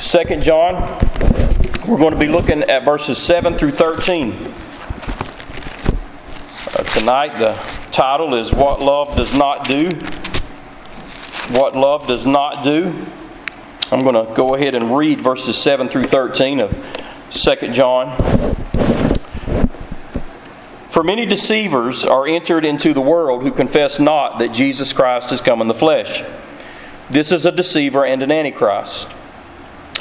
2 John, we're going to be looking at verses 7 through 13. Uh, tonight, the title is What Love Does Not Do. What Love Does Not Do. I'm going to go ahead and read verses 7 through 13 of 2 John. For many deceivers are entered into the world who confess not that Jesus Christ has come in the flesh. This is a deceiver and an antichrist.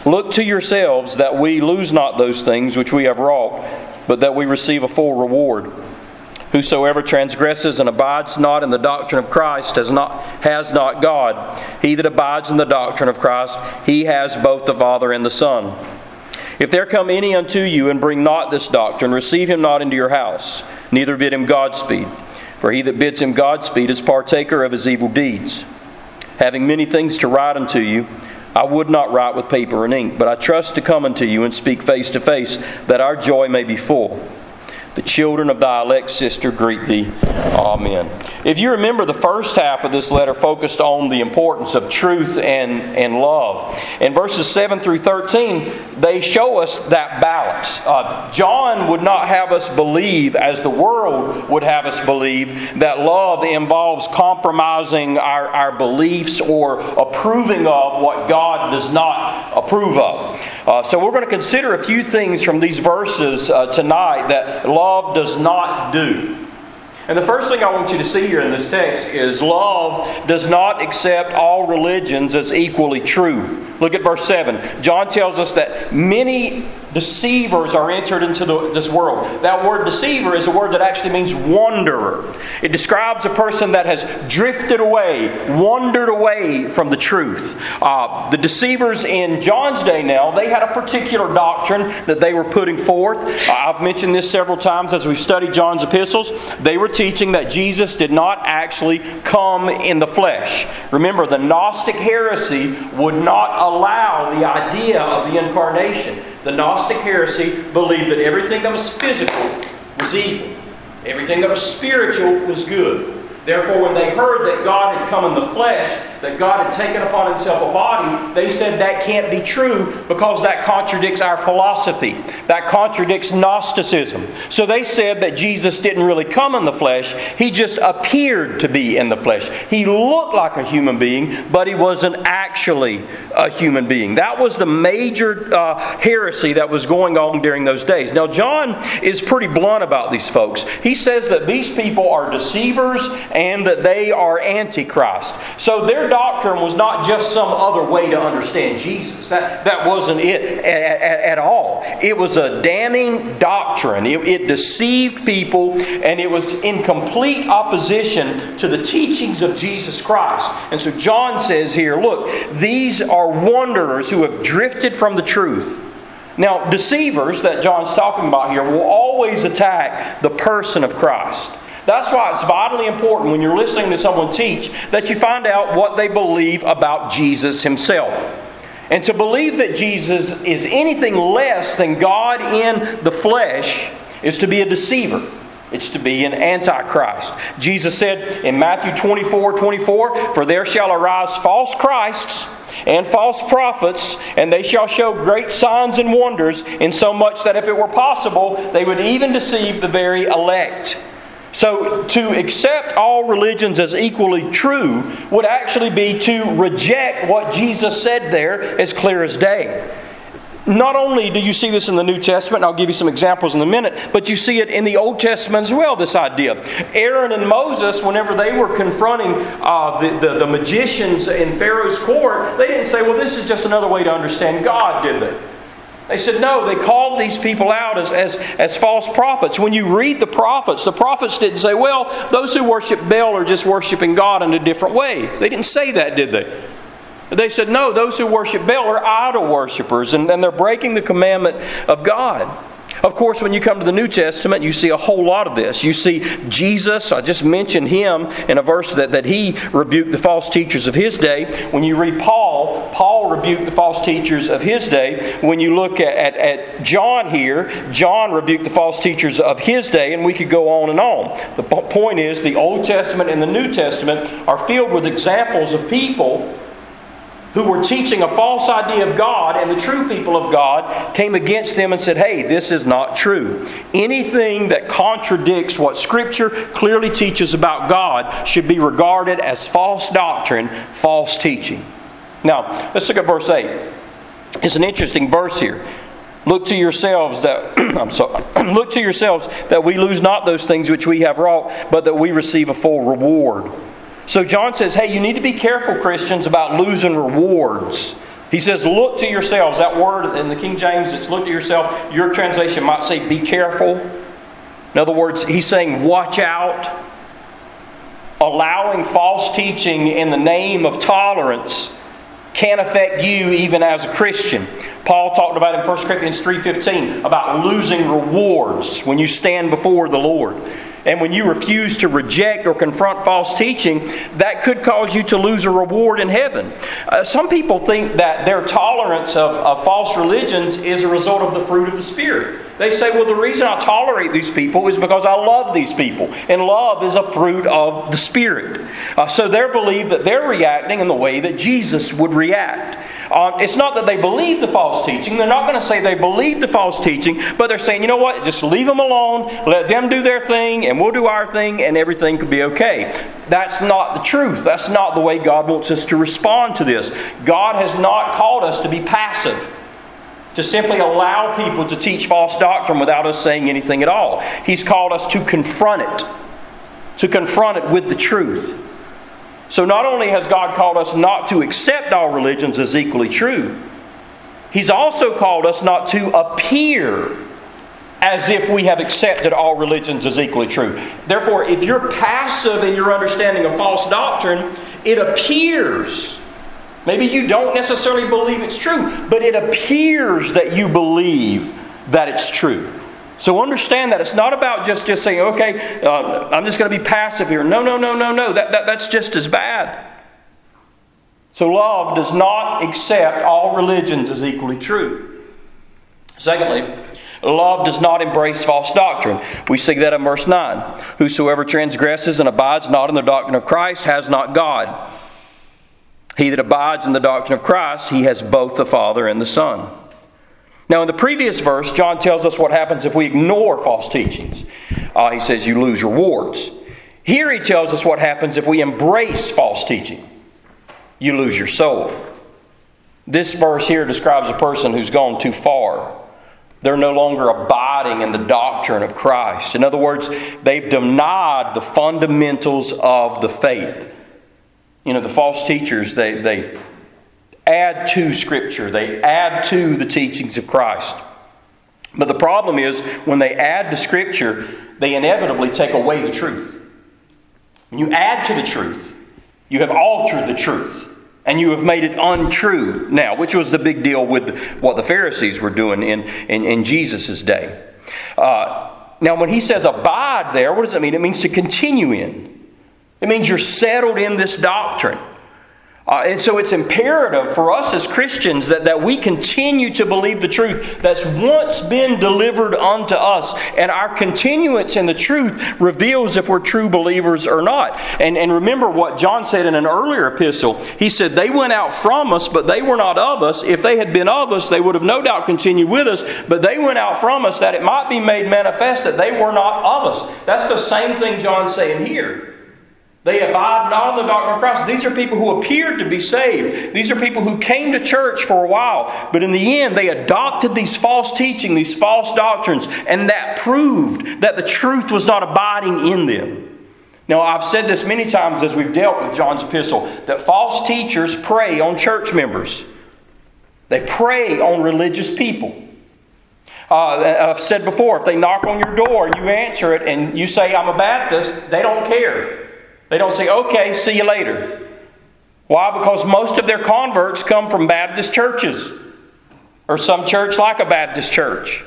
Look to yourselves that we lose not those things which we have wrought, but that we receive a full reward. Whosoever transgresses and abides not in the doctrine of Christ has not, has not God. He that abides in the doctrine of Christ, he has both the Father and the Son. If there come any unto you and bring not this doctrine, receive him not into your house, neither bid him Godspeed. For he that bids him Godspeed is partaker of his evil deeds. Having many things to write unto you, I would not write with paper and ink, but I trust to come unto you and speak face to face, that our joy may be full. The children of thy elect sister greet thee. Amen. If you remember, the first half of this letter focused on the importance of truth and, and love. In verses 7 through 13, they show us that balance. Uh, John would not have us believe, as the world would have us believe, that love involves compromising our, our beliefs or approving of what God does not approve of. Uh, so, we're going to consider a few things from these verses uh, tonight that love love does not do. And the first thing I want you to see here in this text is love does not accept all religions as equally true. Look at verse 7. John tells us that many deceivers are entered into the, this world. That word deceiver is a word that actually means wanderer. It describes a person that has drifted away, wandered away from the truth. Uh, the deceivers in John's day now, they had a particular doctrine that they were putting forth. Uh, I've mentioned this several times as we've studied John's epistles. They were teaching that Jesus did not actually come in the flesh. Remember, the Gnostic heresy would not allow the idea of the incarnation. The Gnostic heresy believed that everything that was physical was evil, everything that was spiritual was good. Therefore, when they heard that God had come in the flesh, that God had taken upon himself a body, they said that can't be true because that contradicts our philosophy. That contradicts Gnosticism. So they said that Jesus didn't really come in the flesh, he just appeared to be in the flesh. He looked like a human being, but he wasn't actually a human being. That was the major uh, heresy that was going on during those days. Now, John is pretty blunt about these folks. He says that these people are deceivers and that they are antichrist. So doctrine was not just some other way to understand Jesus. That, that wasn't it at, at, at all. It was a damning doctrine. It, it deceived people and it was in complete opposition to the teachings of Jesus Christ. And so John says here, look, these are wanderers who have drifted from the truth. Now, deceivers that John's talking about here will always attack the person of Christ. That's why it's vitally important when you're listening to someone teach that you find out what they believe about Jesus himself. And to believe that Jesus is anything less than God in the flesh is to be a deceiver. It's to be an antichrist. Jesus said in Matthew 24 24, For there shall arise false Christs and false prophets, and they shall show great signs and wonders, in so much that if it were possible, they would even deceive the very elect. So, to accept all religions as equally true would actually be to reject what Jesus said there as clear as day. Not only do you see this in the New Testament, I'll give you some examples in a minute, but you see it in the Old Testament as well, this idea. Aaron and Moses, whenever they were confronting uh, the, the, the magicians in Pharaoh's court, they didn't say, well, this is just another way to understand God, did they? They said, no, they called these people out as, as, as false prophets. When you read the prophets, the prophets didn't say, well, those who worship Baal are just worshiping God in a different way. They didn't say that, did they? They said, no, those who worship Baal are idol worshippers, and, and they're breaking the commandment of God. Of course, when you come to the New Testament, you see a whole lot of this. You see Jesus, I just mentioned him in a verse that, that he rebuked the false teachers of his day. When you read Paul, Paul rebuked the false teachers of his day. When you look at, at, at John here, John rebuked the false teachers of his day, and we could go on and on. The point is, the Old Testament and the New Testament are filled with examples of people who were teaching a false idea of God, and the true people of God came against them and said, Hey, this is not true. Anything that contradicts what Scripture clearly teaches about God should be regarded as false doctrine, false teaching. Now, let's look at verse 8. It's an interesting verse here. Look to yourselves that I'm sorry. look to yourselves that we lose not those things which we have wrought, but that we receive a full reward. So John says, hey, you need to be careful, Christians, about losing rewards. He says, look to yourselves. That word in the King James, it's look to yourself. Your translation might say, be careful. In other words, he's saying, watch out. Allowing false teaching in the name of tolerance can affect you even as a Christian. Paul talked about in 1 Corinthians 3:15 about losing rewards when you stand before the Lord. And when you refuse to reject or confront false teaching, that could cause you to lose a reward in heaven. Uh, some people think that their tolerance of, of false religions is a result of the fruit of the Spirit. They say, well, the reason I tolerate these people is because I love these people. And love is a fruit of the Spirit. Uh, so they believe that they're reacting in the way that Jesus would react. Um, it's not that they believe the false teaching. They're not going to say they believe the false teaching, but they're saying, you know what? Just leave them alone, let them do their thing, and we'll do our thing, and everything could be okay. That's not the truth. That's not the way God wants us to respond to this. God has not called us to be passive to simply allow people to teach false doctrine without us saying anything at all. He's called us to confront it, to confront it with the truth. So not only has God called us not to accept all religions as equally true, He's also called us not to appear as if we have accepted all religions as equally true. Therefore, if you're passive in your understanding of false doctrine, it appears. Maybe you don't necessarily believe it's true, but it appears that you believe that it's true. So understand that it's not about just, just saying, okay, uh, I'm just going to be passive here. No, no, no, no, no. That, that, that's just as bad. So love does not accept all religions as equally true. Secondly, love does not embrace false doctrine. We see that in verse 9. Whosoever transgresses and abides not in the doctrine of Christ has not God. He that abides in the doctrine of Christ, he has both the Father and the Son. Now, in the previous verse, John tells us what happens if we ignore false teachings. Uh, he says you lose rewards. Here he tells us what happens if we embrace false teaching. You lose your soul. This verse here describes a person who's gone too far. They're no longer abiding in the doctrine of Christ. In other words, they've denied the fundamentals of the faith. You know, the false teachers, they, they add to Scripture, they add to the teachings of Christ. But the problem is, when they add to Scripture, they inevitably take away the truth. When you add to the truth, you have altered the truth. And you have made it untrue now, which was the big deal with what the Pharisees were doing in, in, in Jesus' day. Uh, now, when he says abide there, what does it mean? It means to continue in. It means you're settled in this doctrine. Uh, and so it's imperative for us as Christians that, that we continue to believe the truth that's once been delivered unto us. And our continuance in the truth reveals if we're true believers or not. And, and remember what John said in an earlier epistle. He said, They went out from us, but they were not of us. If they had been of us, they would have no doubt continued with us. But they went out from us that it might be made manifest that they were not of us. That's the same thing John's saying here. They abide not in the doctrine of Christ. These are people who appeared to be saved. These are people who came to church for a while, but in the end, they adopted these false teaching, these false doctrines, and that proved that the truth was not abiding in them. Now, I've said this many times as we've dealt with John's epistle that false teachers prey on church members, they prey on religious people. Uh, I've said before, if they knock on your door and you answer it and you say, I'm a Baptist, they don't care. They don't say, okay, see you later. Why? Because most of their converts come from Baptist churches or some church like a Baptist church.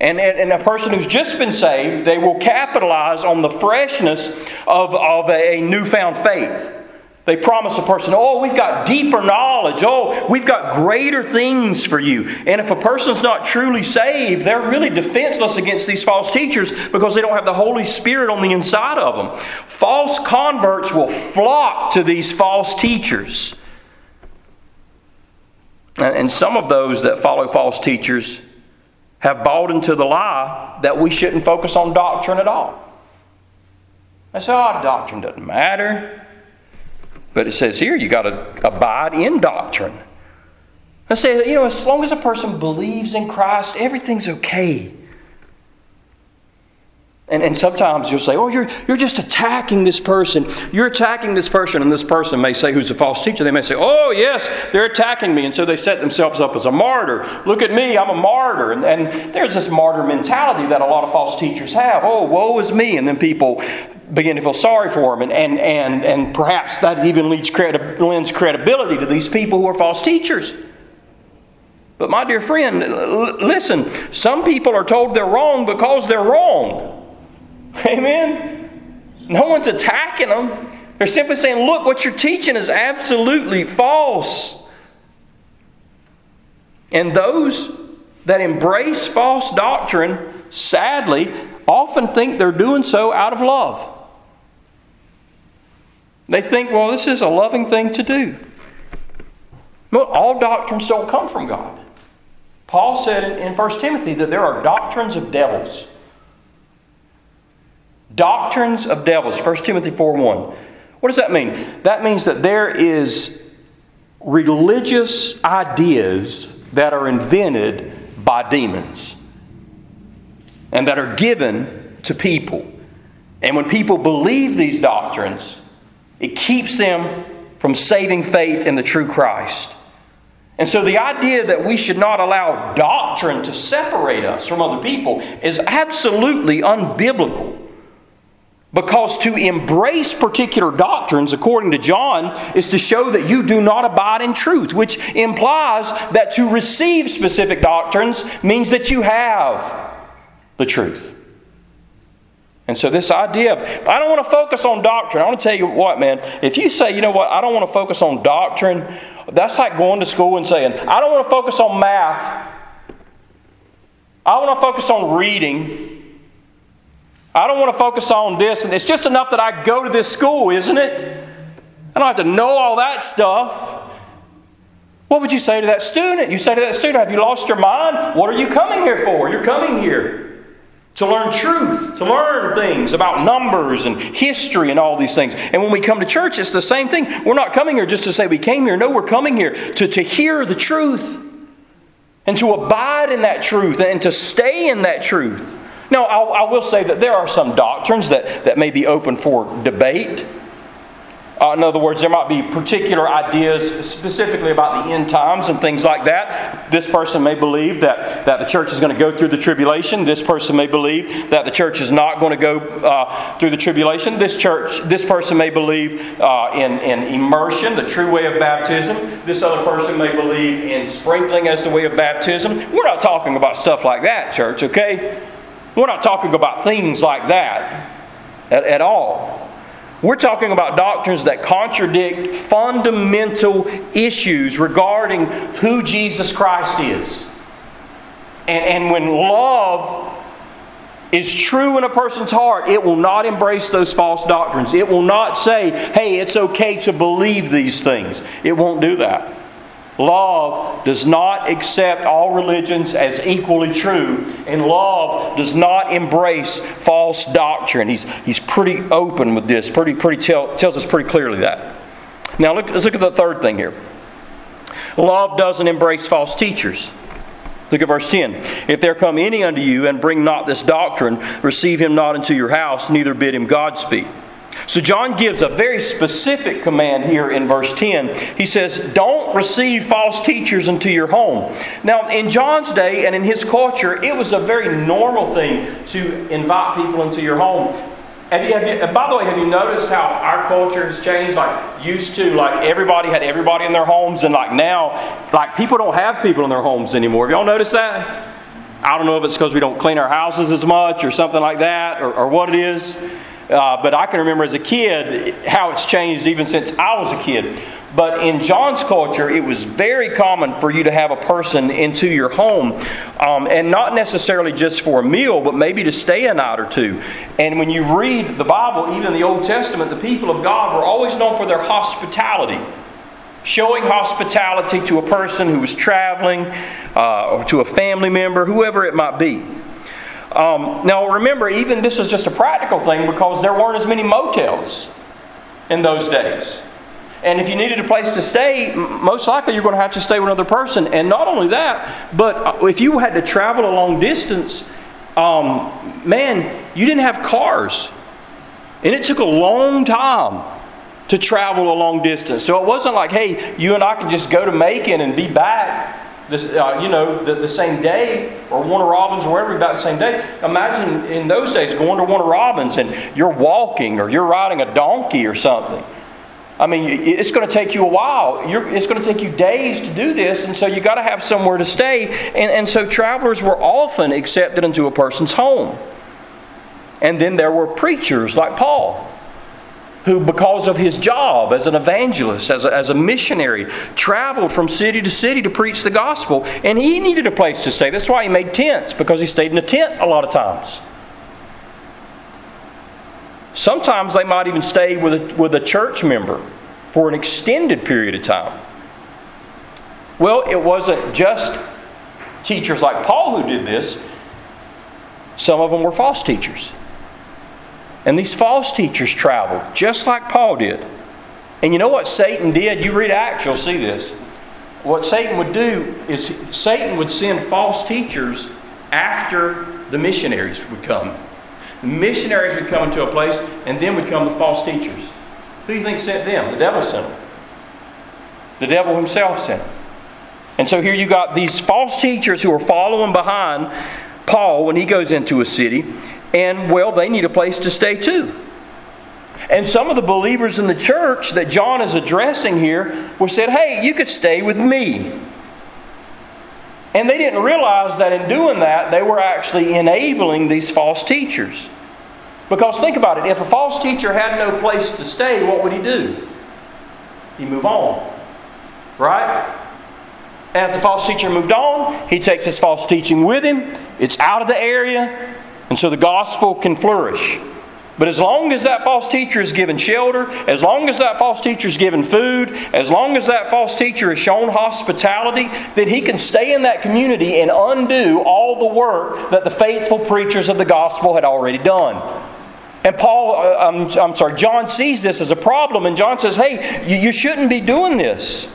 And, and, a person who's just been saved, they will capitalize on the freshness of, of a newfound faith. They promise a person, oh, we've got deeper knowledge. Oh, we've got greater things for you. And if a person's not truly saved, they're really defenseless against these false teachers because they don't have the Holy Spirit on the inside of them. False converts will flock to these false teachers. And some of those that follow false teachers have bought into the lie that we shouldn't focus on doctrine at all. They say, oh, doctrine doesn't matter. But it says here you got to abide in doctrine. I say, you know, as long as a person believes in Christ, everything's okay. And, and sometimes you'll say, oh, you're, you're just attacking this person. You're attacking this person. And this person may say, who's a false teacher, they may say, oh, yes, they're attacking me. And so they set themselves up as a martyr. Look at me, I'm a martyr. And, and there's this martyr mentality that a lot of false teachers have. Oh, woe is me. And then people begin to feel sorry for them. And, and, and, and perhaps that even leads credi- lends credibility to these people who are false teachers. But my dear friend, listen, some people are told they're wrong because they're wrong. Amen? No one's attacking them. They're simply saying, look, what you're teaching is absolutely false. And those that embrace false doctrine, sadly, often think they're doing so out of love. They think, well, this is a loving thing to do. Well, all doctrines don't come from God. Paul said in 1 Timothy that there are doctrines of devils. Doctrines of devils, 1 Timothy 4 1. What does that mean? That means that there is religious ideas that are invented by demons and that are given to people. And when people believe these doctrines, it keeps them from saving faith in the true Christ. And so the idea that we should not allow doctrine to separate us from other people is absolutely unbiblical. Because to embrace particular doctrines, according to John, is to show that you do not abide in truth, which implies that to receive specific doctrines means that you have the truth. And so, this idea of, I don't want to focus on doctrine. I want to tell you what, man, if you say, you know what, I don't want to focus on doctrine, that's like going to school and saying, I don't want to focus on math. I want to focus on reading. I don't want to focus on this, and it's just enough that I go to this school, isn't it? I don't have to know all that stuff. What would you say to that student? You say to that student, Have you lost your mind? What are you coming here for? You're coming here to learn truth, to learn things about numbers and history and all these things. And when we come to church, it's the same thing. We're not coming here just to say we came here. No, we're coming here to, to hear the truth and to abide in that truth and to stay in that truth. Now, I, I will say that there are some doctrines that, that may be open for debate. Uh, in other words, there might be particular ideas specifically about the end times and things like that. This person may believe that, that the church is going to go through the tribulation. This person may believe that the church is not going to go uh, through the tribulation. This church, this person may believe uh, in, in immersion, the true way of baptism. This other person may believe in sprinkling as the way of baptism. We're not talking about stuff like that, church, okay? We're not talking about things like that at, at all. We're talking about doctrines that contradict fundamental issues regarding who Jesus Christ is. And, and when love is true in a person's heart, it will not embrace those false doctrines. It will not say, hey, it's okay to believe these things. It won't do that. Love does not accept all religions as equally true, and love does not embrace false doctrine. He's, he's pretty open with this, pretty, pretty tell, tells us pretty clearly that. Now, look, let's look at the third thing here. Love doesn't embrace false teachers. Look at verse 10. If there come any unto you and bring not this doctrine, receive him not into your house, neither bid him Godspeed. So, John gives a very specific command here in verse 10. He says, Don't receive false teachers into your home. Now, in John's day and in his culture, it was a very normal thing to invite people into your home. Have you, have you, by the way, have you noticed how our culture has changed? Like, used to, like, everybody had everybody in their homes, and like now, like, people don't have people in their homes anymore. Have y'all noticed that? I don't know if it's because we don't clean our houses as much or something like that, or, or what it is. Uh, but I can remember as a kid how it's changed even since I was a kid. But in John's culture, it was very common for you to have a person into your home, um, and not necessarily just for a meal, but maybe to stay a night or two. And when you read the Bible, even the Old Testament, the people of God were always known for their hospitality. showing hospitality to a person who was traveling, uh, or to a family member, whoever it might be. Um, now, remember, even this is just a practical thing because there weren't as many motels in those days. And if you needed a place to stay, most likely you're going to have to stay with another person. And not only that, but uh, if you had to travel a long distance, um, man, you didn't have cars. And it took a long time to travel a long distance. So it wasn't like, hey, you and I can just go to Macon and be back. This, uh, you know, the, the, same day, or Warner Robins, or wherever, about the same day. Imagine in those days going to Warner Robins and you're walking or you're riding a donkey or something. I mean, it's going to take you a while. You're, it's going to take you days to do this, and so you got to have somewhere to stay. And, and so travelers were often accepted into a person's home. And then there were preachers like Paul, who, because of his job as an evangelist, as a, as a missionary, traveled from city to city to preach the gospel. And he needed a place to stay. That's why he made tents, because he stayed in a tent a lot of times. Sometimes they might even stay with a, with a church member for an extended period of time. Well, it wasn't just teachers like Paul who did this, some of them were false teachers. And these false teachers traveled just like Paul did. And you know what Satan did? You read Acts, you'll see this. What Satan would do is Satan would send false teachers after the missionaries would come. The missionaries would come into a place, and then would come the false teachers. Who do you think sent them? The devil sent them. The devil himself sent them. And so here you got these false teachers who are following behind Paul when he goes into a city, and well, they need a place to stay too. And some of the believers in the church that John is addressing here were said, Hey, you could stay with me. And they didn't realize that in doing that, they were actually enabling these false teachers. Because think about it if a false teacher had no place to stay, what would he do? He'd move on. Right? And if the false teacher moved on, he takes his false teaching with him. It's out of the area, and so the gospel can flourish. But as long as that false teacher is given shelter, as long as that false teacher is given food, as long as that false teacher is shown hospitality, then he can stay in that community and undo all the work that the faithful preachers of the gospel had already done. And Paul, uh, I'm, I'm sorry, John sees this as a problem, and John says, hey, you, you shouldn't be doing this.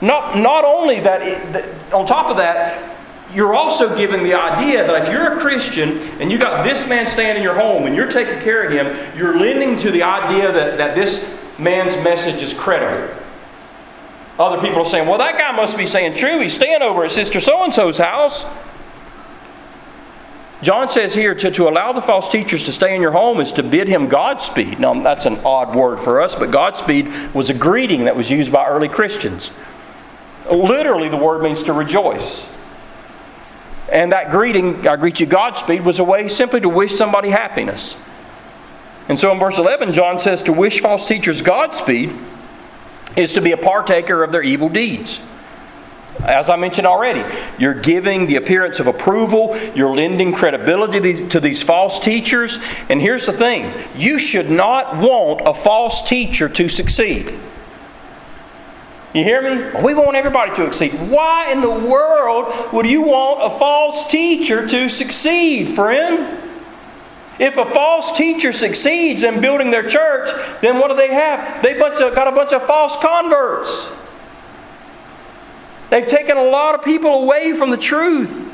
Not, not only that, on top of that, you're also given the idea that if you're a Christian and you got this man staying in your home and you're taking care of him, you're lending to the idea that, that this man's message is credible. Other people are saying, well, that guy must be saying true. He's staying over at Sister So and so's house. John says here to, to allow the false teachers to stay in your home is to bid him Godspeed. Now, that's an odd word for us, but Godspeed was a greeting that was used by early Christians. Literally, the word means to rejoice. And that greeting, I greet you Godspeed, was a way simply to wish somebody happiness. And so in verse 11, John says to wish false teachers Godspeed is to be a partaker of their evil deeds. As I mentioned already, you're giving the appearance of approval, you're lending credibility to these false teachers. And here's the thing you should not want a false teacher to succeed. You hear me? We want everybody to succeed. Why in the world would you want a false teacher to succeed, friend? If a false teacher succeeds in building their church, then what do they have? They got a bunch of false converts. They've taken a lot of people away from the truth.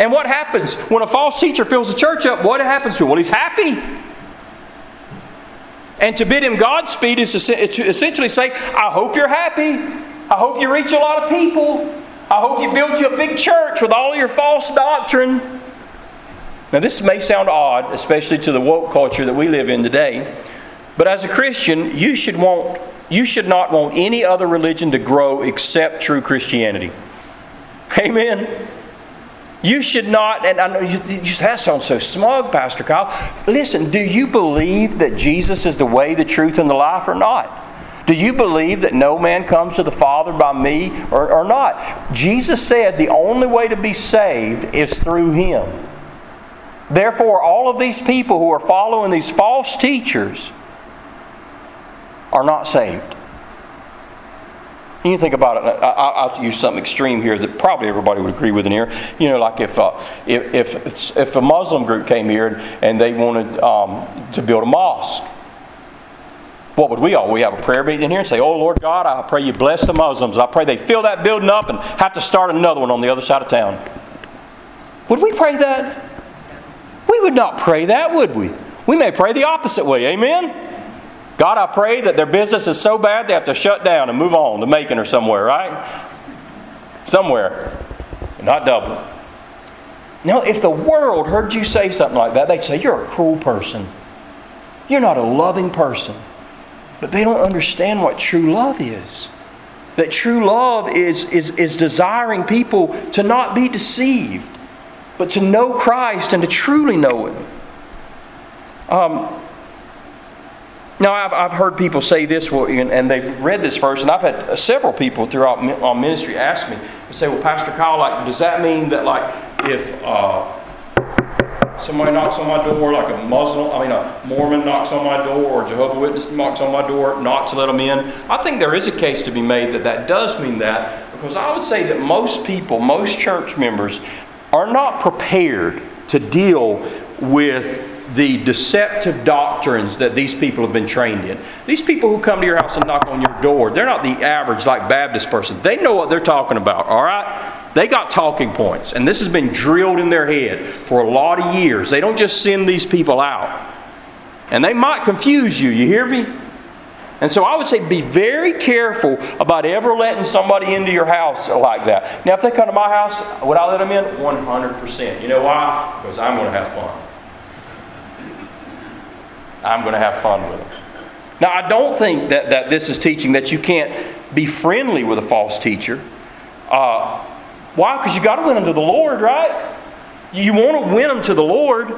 And what happens when a false teacher fills the church up? What happens to him? Well, he's happy. And to bid him Godspeed is to essentially say, I hope you're happy. I hope you reach a lot of people. I hope you build you a big church with all your false doctrine. Now, this may sound odd, especially to the woke culture that we live in today. But as a Christian, you should want you should not want any other religion to grow except true Christianity. Amen. You should not, and I know you, you, that sounds so smug, Pastor Kyle. Listen, do you believe that Jesus is the way, the truth, and the life, or not? Do you believe that no man comes to the Father by me or, or not? Jesus said the only way to be saved is through Him. Therefore, all of these people who are following these false teachers are not saved. You think about it, I, will use something extreme here that probably everybody would agree with in here. You know, like if uh, if, if, if a Muslim group came here and they wanted um, to build a mosque, what would we all? We have a prayer meeting here and say, "Oh Lord God, I pray you bless the Muslims. I pray they fill that building up and have to start another one on the other side of town." Would we pray that? We would not pray that, would we? We may pray the opposite way. Amen. God, I pray that their business is so bad they have to shut down and move on to Macon or somewhere, right? Somewhere. Not Dublin. Now, if the world heard you say something like that, they'd say, You're a cruel person. You're not a loving person. But they don't understand what true love is. That true love is, is, is desiring people to not be deceived, but to know Christ and to truly know Him. Um, now, I've, I've heard people say this, and they've read this verse, and I've had several people throughout our ministry ask me, and say, well, Pastor Kyle, like, does that mean that, like, if uh, somebody knocks on my door, like a Muslim, I mean, a Mormon knocks on my door, or Jehovah Witness knocks on my door, not to let them in? I think there is a case to be made that that does mean that, because I would say that most people, most church members, are not prepared to deal with the deceptive doctrines that these people have been trained in. These people who come to your house and knock on your door, they're not the average like Baptist person. They know what they're talking about, all right? They got talking points, and this has been drilled in their head for a lot of years. They don't just send these people out. And they might confuse you, you hear me? And so I would say be very careful about ever letting somebody into your house like that. Now, if they come to my house, would I let them in? 100%. You know why? Because I'm going to have fun. I'm going to have fun with them. Now, I don't think that, that this is teaching that you can't be friendly with a false teacher. Uh, why? Because you got to win them to the Lord, right? You want to win them to the Lord,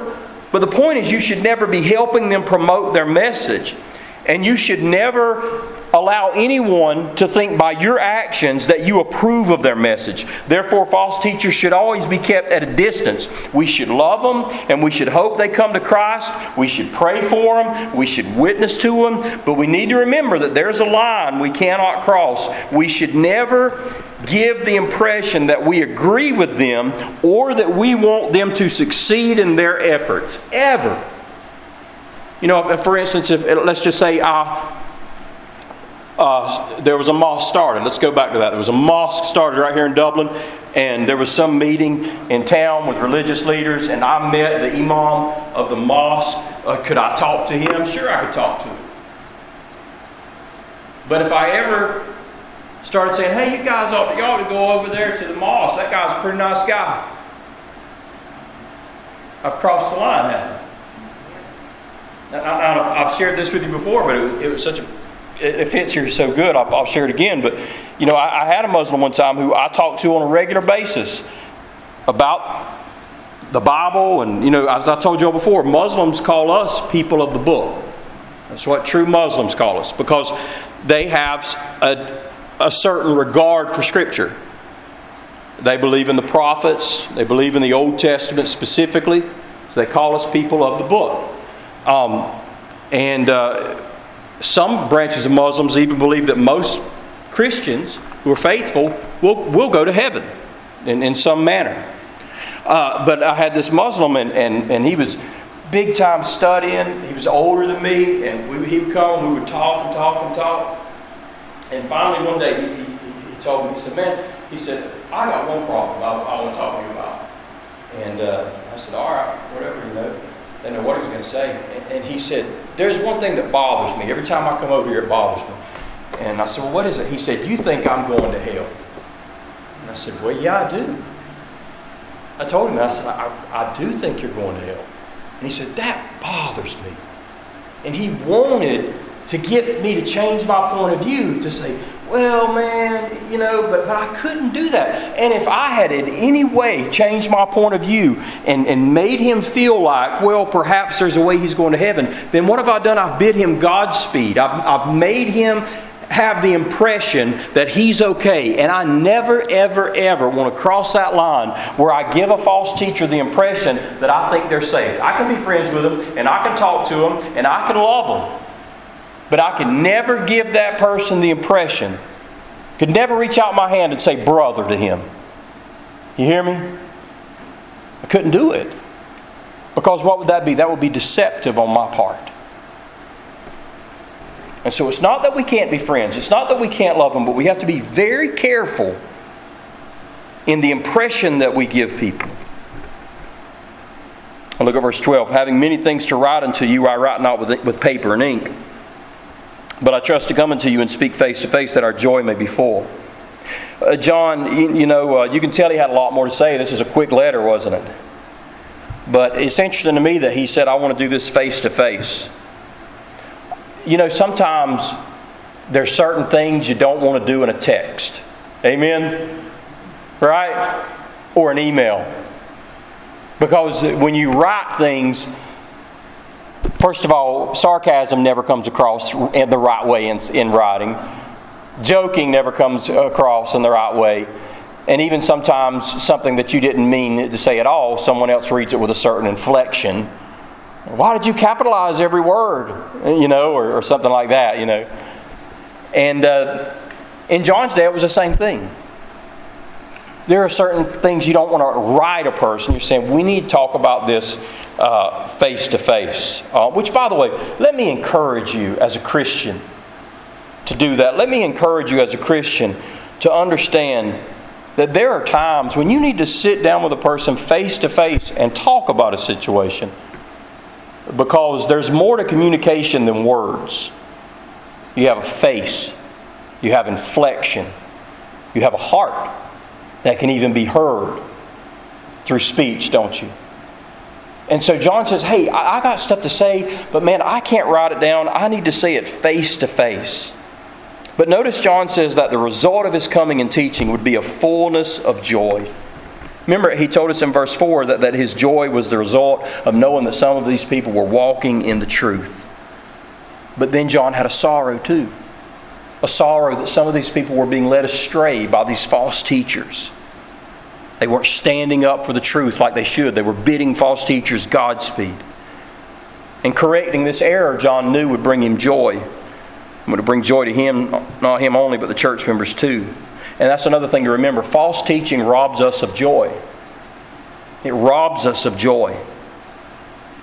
but the point is you should never be helping them promote their message. And you should never allow anyone to think by your actions that you approve of their message. Therefore, false teachers should always be kept at a distance. We should love them and we should hope they come to Christ. We should pray for them. We should witness to them. But we need to remember that there's a line we cannot cross. We should never give the impression that we agree with them or that we want them to succeed in their efforts. Ever. You know, for instance, if let's just say uh, uh, there was a mosque started. Let's go back to that. There was a mosque started right here in Dublin, and there was some meeting in town with religious leaders, and I met the imam of the mosque. Uh, could I talk to him? Sure, I could talk to him. But if I ever started saying, "Hey, you guys ought to, ought to go over there to the mosque. That guy's a pretty nice guy," I've crossed the line, haven't I? Have shared this with you before, but it, it was such a it fits here so good. I'll, I'll, share it again. But you know, I, I had a Muslim one time who I talked to on a regular basis about the Bible, and you know, as I told you all before, Muslims call us people of the book. That's what true Muslims call us because they have a, a certain regard for Scripture. They believe in the prophets. They believe in the Old Testament specifically. So they call us people of the book. Um, and uh, some branches of Muslims even believe that most Christians who are faithful will, will go to heaven in, in some manner. Uh, but I had this Muslim, and, and, and he was big time studying. He was older than me, and we, he would come, and we would talk and talk and talk. And finally, one day, he, he, he told me, he said, Man, he said, I got one problem I, I want to talk to you about. And uh, I said, All right, whatever, you know didn't know what he was going to say. And, and he said, There's one thing that bothers me. Every time I come over here, it bothers me. And I said, Well, what is it? He said, You think I'm going to hell. And I said, Well, yeah, I do. I told him, I said, I, I do think you're going to hell. And he said, That bothers me. And he wanted to get me to change my point of view to say, well, man, you know, but, but I couldn't do that. And if I had in any way changed my point of view and, and made him feel like, well, perhaps there's a way he's going to heaven, then what have I done? I've bid him Godspeed. I've, I've made him have the impression that he's okay. And I never, ever, ever want to cross that line where I give a false teacher the impression that I think they're saved. I can be friends with them, and I can talk to them, and I can love them. But I could never give that person the impression Could never reach out my hand and say brother to him. You hear me? I couldn't do it. Because what would that be? That would be deceptive on my part. And so it's not that we can't be friends, it's not that we can't love them, but we have to be very careful in the impression that we give people. Look at verse 12. Having many things to write unto you, I write not with, with paper and ink. But I trust to come unto you and speak face to face that our joy may be full. Uh, John, you, you know, uh, you can tell he had a lot more to say. This is a quick letter, wasn't it? But it's interesting to me that he said, I want to do this face to face. You know, sometimes there's certain things you don't want to do in a text. Amen? Right? Or an email. Because when you write things, first of all, sarcasm never comes across in the right way in, in writing. Joking never comes across in the right way. And even sometimes something that you didn't mean to say at all, someone else reads it with a certain inflection. Why did you capitalize every word? You know, or, or something like that, you know. And uh, in John's day, it was the same thing. There are certain things you don't want to write a person. You're saying, we need to talk about this face to face. Which, by the way, let me encourage you as a Christian to do that. Let me encourage you as a Christian to understand that there are times when you need to sit down with a person face to face and talk about a situation because there's more to communication than words. You have a face, you have inflection, you have a heart that can even be heard through speech, don't you? And so John says, Hey, I, got stuff to say, but man, I can't write it down. I need to say it face to face. But notice John says that the result of his coming and teaching would be a fullness of joy. Remember, he told us in verse 4 that, that his joy was the result of knowing that some of these people were walking in the truth. But then John had a sorrow too. A sorrow that some of these people were being led astray by these false teachers. They weren't standing up for the truth like they should. They were bidding false teachers Godspeed. And correcting this error, John knew would bring him joy. Going to bring joy to him, not him only, but the church members too. And that's another thing to remember. False teaching robs us of joy. It robs us of joy.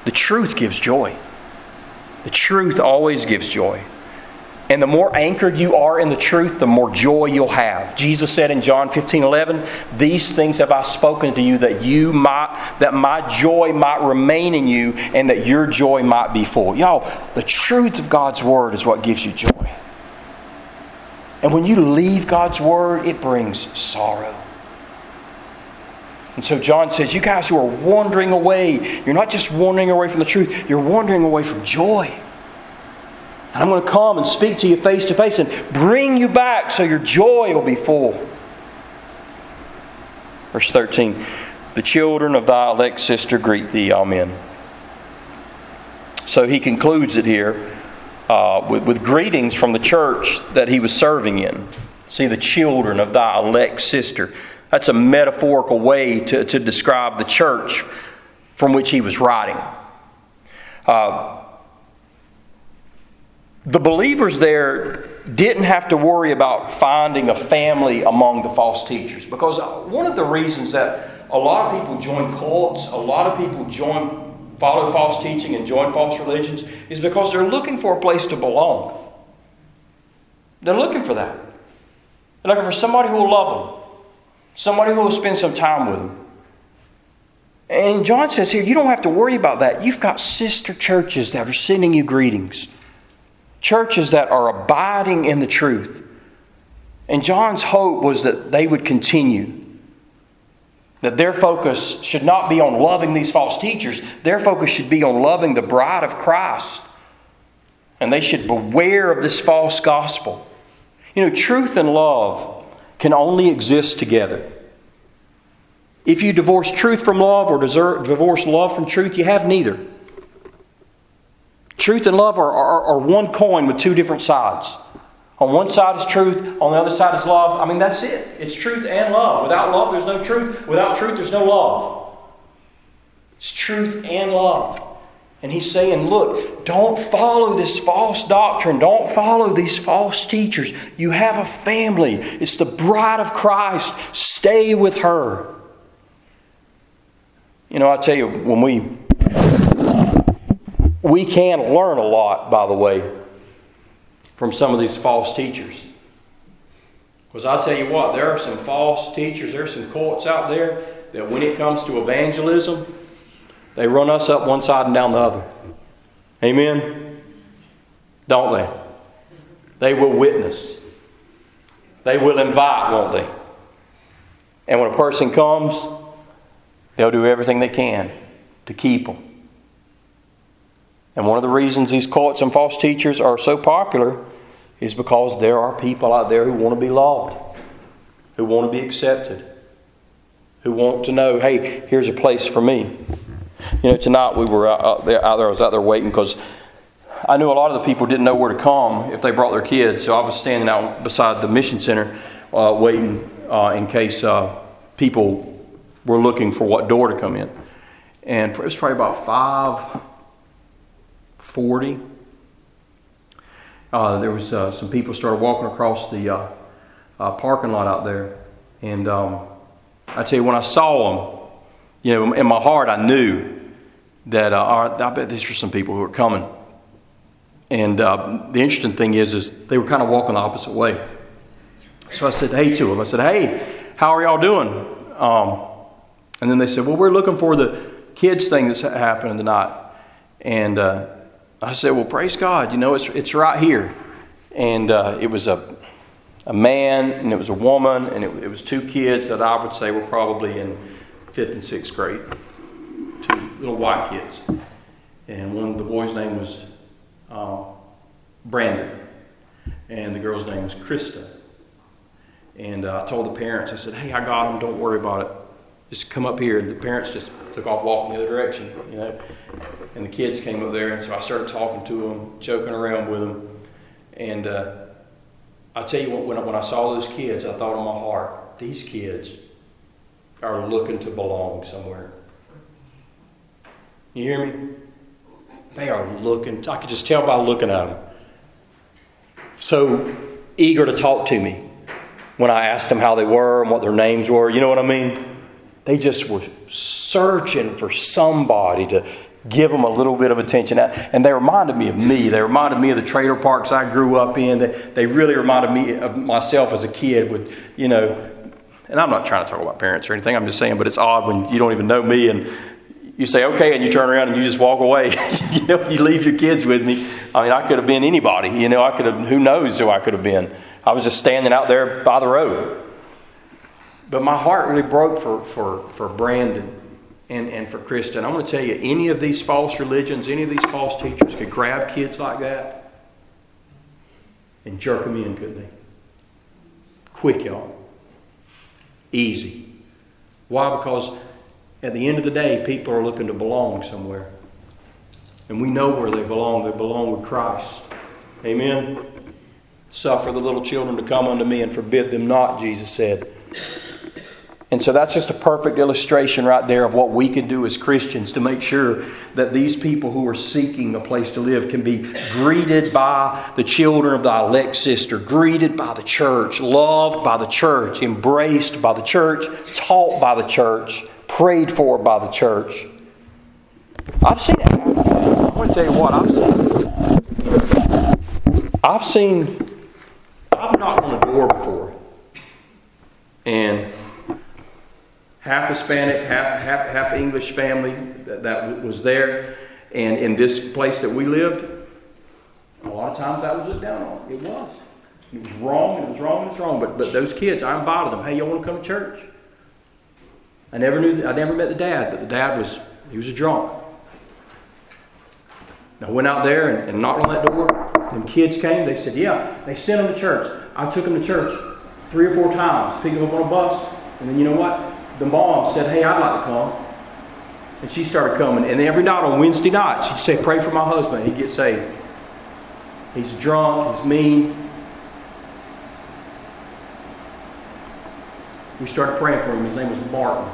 The truth gives joy. The truth always gives joy. And the more anchored you are in the truth, the more joy you'll have. Jesus said in John 15 11, These things have I spoken to you that you might that my joy might remain in you and that your joy might be full. Y'all, the truth of God's word is what gives you joy. And when you leave God's word, it brings sorrow. And so John says, You guys who are wandering away, you're not just wandering away from the truth, you're wandering away from joy. And I'm going to come and speak to you face to face and bring you back so your joy will be full. Verse 13 The children of thy elect sister greet thee. Amen. So he concludes it here uh, with, with greetings from the church that he was serving in. See, the children of thy elect sister. That's a metaphorical way to, to describe the church from which he was writing. Uh, the believers there didn't have to worry about finding a family among the false teachers because one of the reasons that a lot of people join cults, a lot of people join follow false teaching and join false religions is because they're looking for a place to belong. They're looking for that. They're looking for somebody who will love them, somebody who will spend some time with them. And John says here, you don't have to worry about that. You've got sister churches that are sending you greetings churches that are abiding in the truth. And John's hope was that they would continue. That their focus should not be on loving these false teachers, their focus should be on loving the bride of Christ. And they should beware of this false gospel. You know, truth and love can only exist together. If you divorce truth from love or divorce love from truth, you have neither. Truth and love are, are, are one coin with two different sides. On one side is truth, on the other side is love. I mean, that's it. It's truth and love. Without love, there's no truth. Without truth, there's no love. It's truth and love. And he's saying, look, don't follow this false doctrine. Don't follow these false teachers. You have a family, it's the bride of Christ. Stay with her. You know, I tell you, when we we can learn a lot, by the way, from some of these false teachers. Because I'll tell you what, there are some false teachers, there are some cults out there that when it comes to evangelism, they run us up one side and down the other. Amen? Don't they? They will witness. They will invite, won't they? And when a person comes, they'll do everything they can to keep them. And one of the reasons these cults and false teachers are so popular is because there are people out there who want to be loved, who want to be accepted, who want to know, hey, here's a place for me. You know, tonight we were out there, out there I was out there waiting because I knew a lot of the people didn't know where to come if they brought their kids. So I was standing out beside the mission center uh, waiting uh, in case uh, people were looking for what door to come in. And it was probably about 540. Uh, there was uh, some people started walking across the uh, parking lot out there. And um, I tell you, when I saw them, you know, in my heart, I knew that uh, I bet these are some people who are coming. And uh, the interesting thing is, is they were kind of walking the opposite way. So I said, "Hey," to them. I said, "Hey, how are y'all doing?" Um, and then they said, "Well, we're looking for the kids thing that's happening tonight." And uh, I said, "Well, praise God. You know, it's it's right here." And uh, it was a a man and it was a woman and it, it was two kids that I would say were probably in fifth and sixth grade. Two little white kids. And one, the boy's name was um, Brandon, and the girl's name was Krista. And uh, I told the parents, I said, hey, I got them, don't worry about it. Just come up here. And the parents just took off walking the other direction, you know. And the kids came up there, and so I started talking to them, joking around with them. And uh, I tell you what, when I, when I saw those kids, I thought in my heart, these kids are looking to belong somewhere. You hear me? They are looking, I could just tell by looking at them. So eager to talk to me when I asked them how they were and what their names were. You know what I mean? They just were searching for somebody to give them a little bit of attention. And they reminded me of me. They reminded me of the trailer parks I grew up in. They really reminded me of myself as a kid with, you know, and I'm not trying to talk about parents or anything. I'm just saying, but it's odd when you don't even know me and you say okay and you turn around and you just walk away you know you leave your kids with me i mean i could have been anybody you know i could have who knows who i could have been i was just standing out there by the road but my heart really broke for for for brandon and, and for kristen i want to tell you any of these false religions any of these false teachers could grab kids like that and jerk them in couldn't they quick y'all easy why because at the end of the day, people are looking to belong somewhere. And we know where they belong. They belong with Christ. Amen. Suffer the little children to come unto me and forbid them not, Jesus said. And so that's just a perfect illustration right there of what we can do as Christians to make sure that these people who are seeking a place to live can be greeted by the children of the elect sister, greeted by the church, loved by the church, embraced by the church, taught by the church prayed for by the church. I've seen it. I want to tell you what I've seen. I've seen. I've knocked on a door before, and half Hispanic, half half, half English family that, that was there, and in this place that we lived, a lot of times that was looked down on. It was. It was wrong. It was wrong. It was wrong. But but those kids, I invited them. Hey, you want to come to church? I never knew, I never met the dad, but the dad was, he was a drunk. I went out there and, and knocked on that door. And kids came. They said, Yeah, they sent them to church. I took them to church three or four times, picked them up on a bus. And then you know what? The mom said, Hey, I'd like to come. And she started coming. And every night on Wednesday night, she'd say, Pray for my husband. He'd get saved. He's drunk. He's mean. We started praying for him. His name was Martin.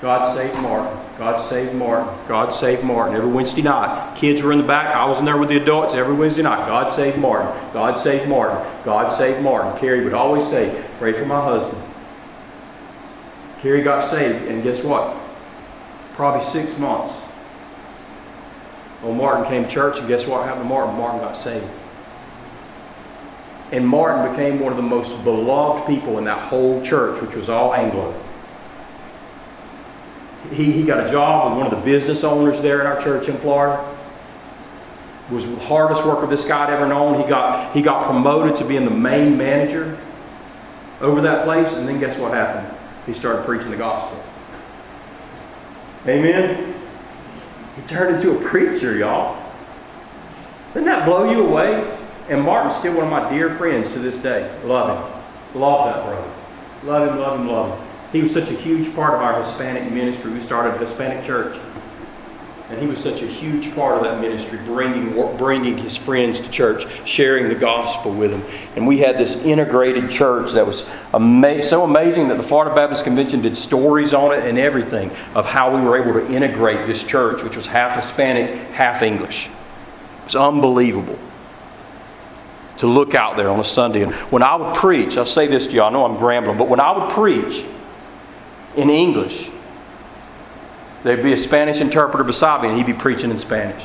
God saved Martin. God saved Martin. God saved Martin. Every Wednesday night. Kids were in the back. I was in there with the adults every Wednesday night. God saved Martin. God saved Martin. God saved Martin. Carrie would always say, Pray for my husband. Carrie got saved, and guess what? Probably six months. Well, Martin came to church, and guess what happened to Martin? Martin got saved. And Martin became one of the most beloved people in that whole church, which was all Anglo. He, he got a job with one of the business owners there in our church in Florida. It was the hardest worker this guy had ever known. He got, he got promoted to being the main manager over that place, and then guess what happened? He started preaching the gospel. Amen? He turned into a preacher, y'all. Doesn't that blow you away? And Martin's still one of my dear friends to this day. Love him. Love that brother. Love him, love him, love him. He was such a huge part of our Hispanic ministry. We started a Hispanic church. And he was such a huge part of that ministry, bringing, bringing his friends to church, sharing the gospel with them. And we had this integrated church that was ama- so amazing that the Florida Baptist Convention did stories on it and everything of how we were able to integrate this church, which was half Hispanic, half English. It was unbelievable to look out there on a Sunday. And when I would preach, I'll say this to y'all: I know I'm rambling, but when I would preach in English, there'd be a Spanish interpreter beside me and he'd be preaching in Spanish.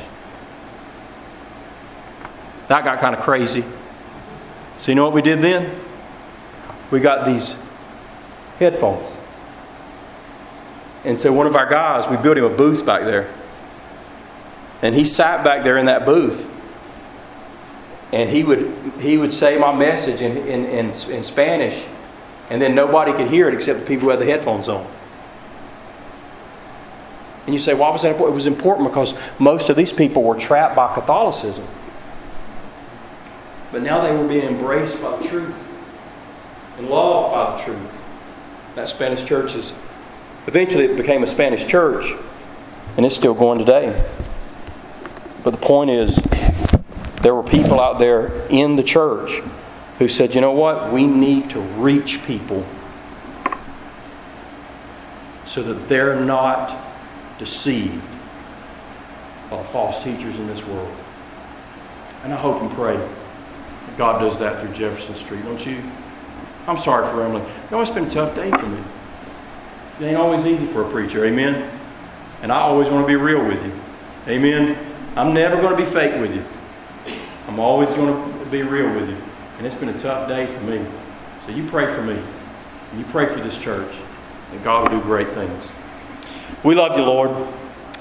That got kind of crazy. So, you know what we did then? We got these headphones. And so, one of our guys, we built him a booth back there. And he sat back there in that booth and he would he would say my message in, in, in, in, Spanish, and then nobody could hear it except the people who had the headphones on. And you say, why was that important? It was important because most of these people were trapped by Catholicism. But now they were being embraced by the truth and loved by the truth. That Spanish church is eventually it became a Spanish church, and it's still going today. But the point is, there were people out there in the church who said, you know what? We need to reach people so that they're not deceived by the false teachers in this world. And I hope and pray that God does that through Jefferson Street, don't you? I'm sorry for Emily. Know, it's been a tough day for me. It ain't always easy for a preacher, amen? And I always want to be real with you, amen? I'm never going to be fake with you. I'm always going to be real with you. And it's been a tough day for me. So you pray for me. And you pray for this church. And God will do great things. We love you, Lord.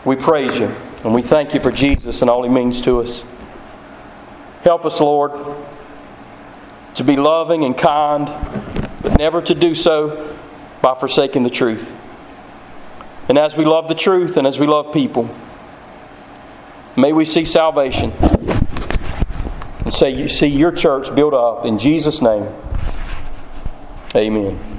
We praise you. And we thank you for Jesus and all he means to us. Help us, Lord, to be loving and kind, but never to do so by forsaking the truth. And as we love the truth and as we love people, may we see salvation and say, you see your church built up in Jesus' name. Amen.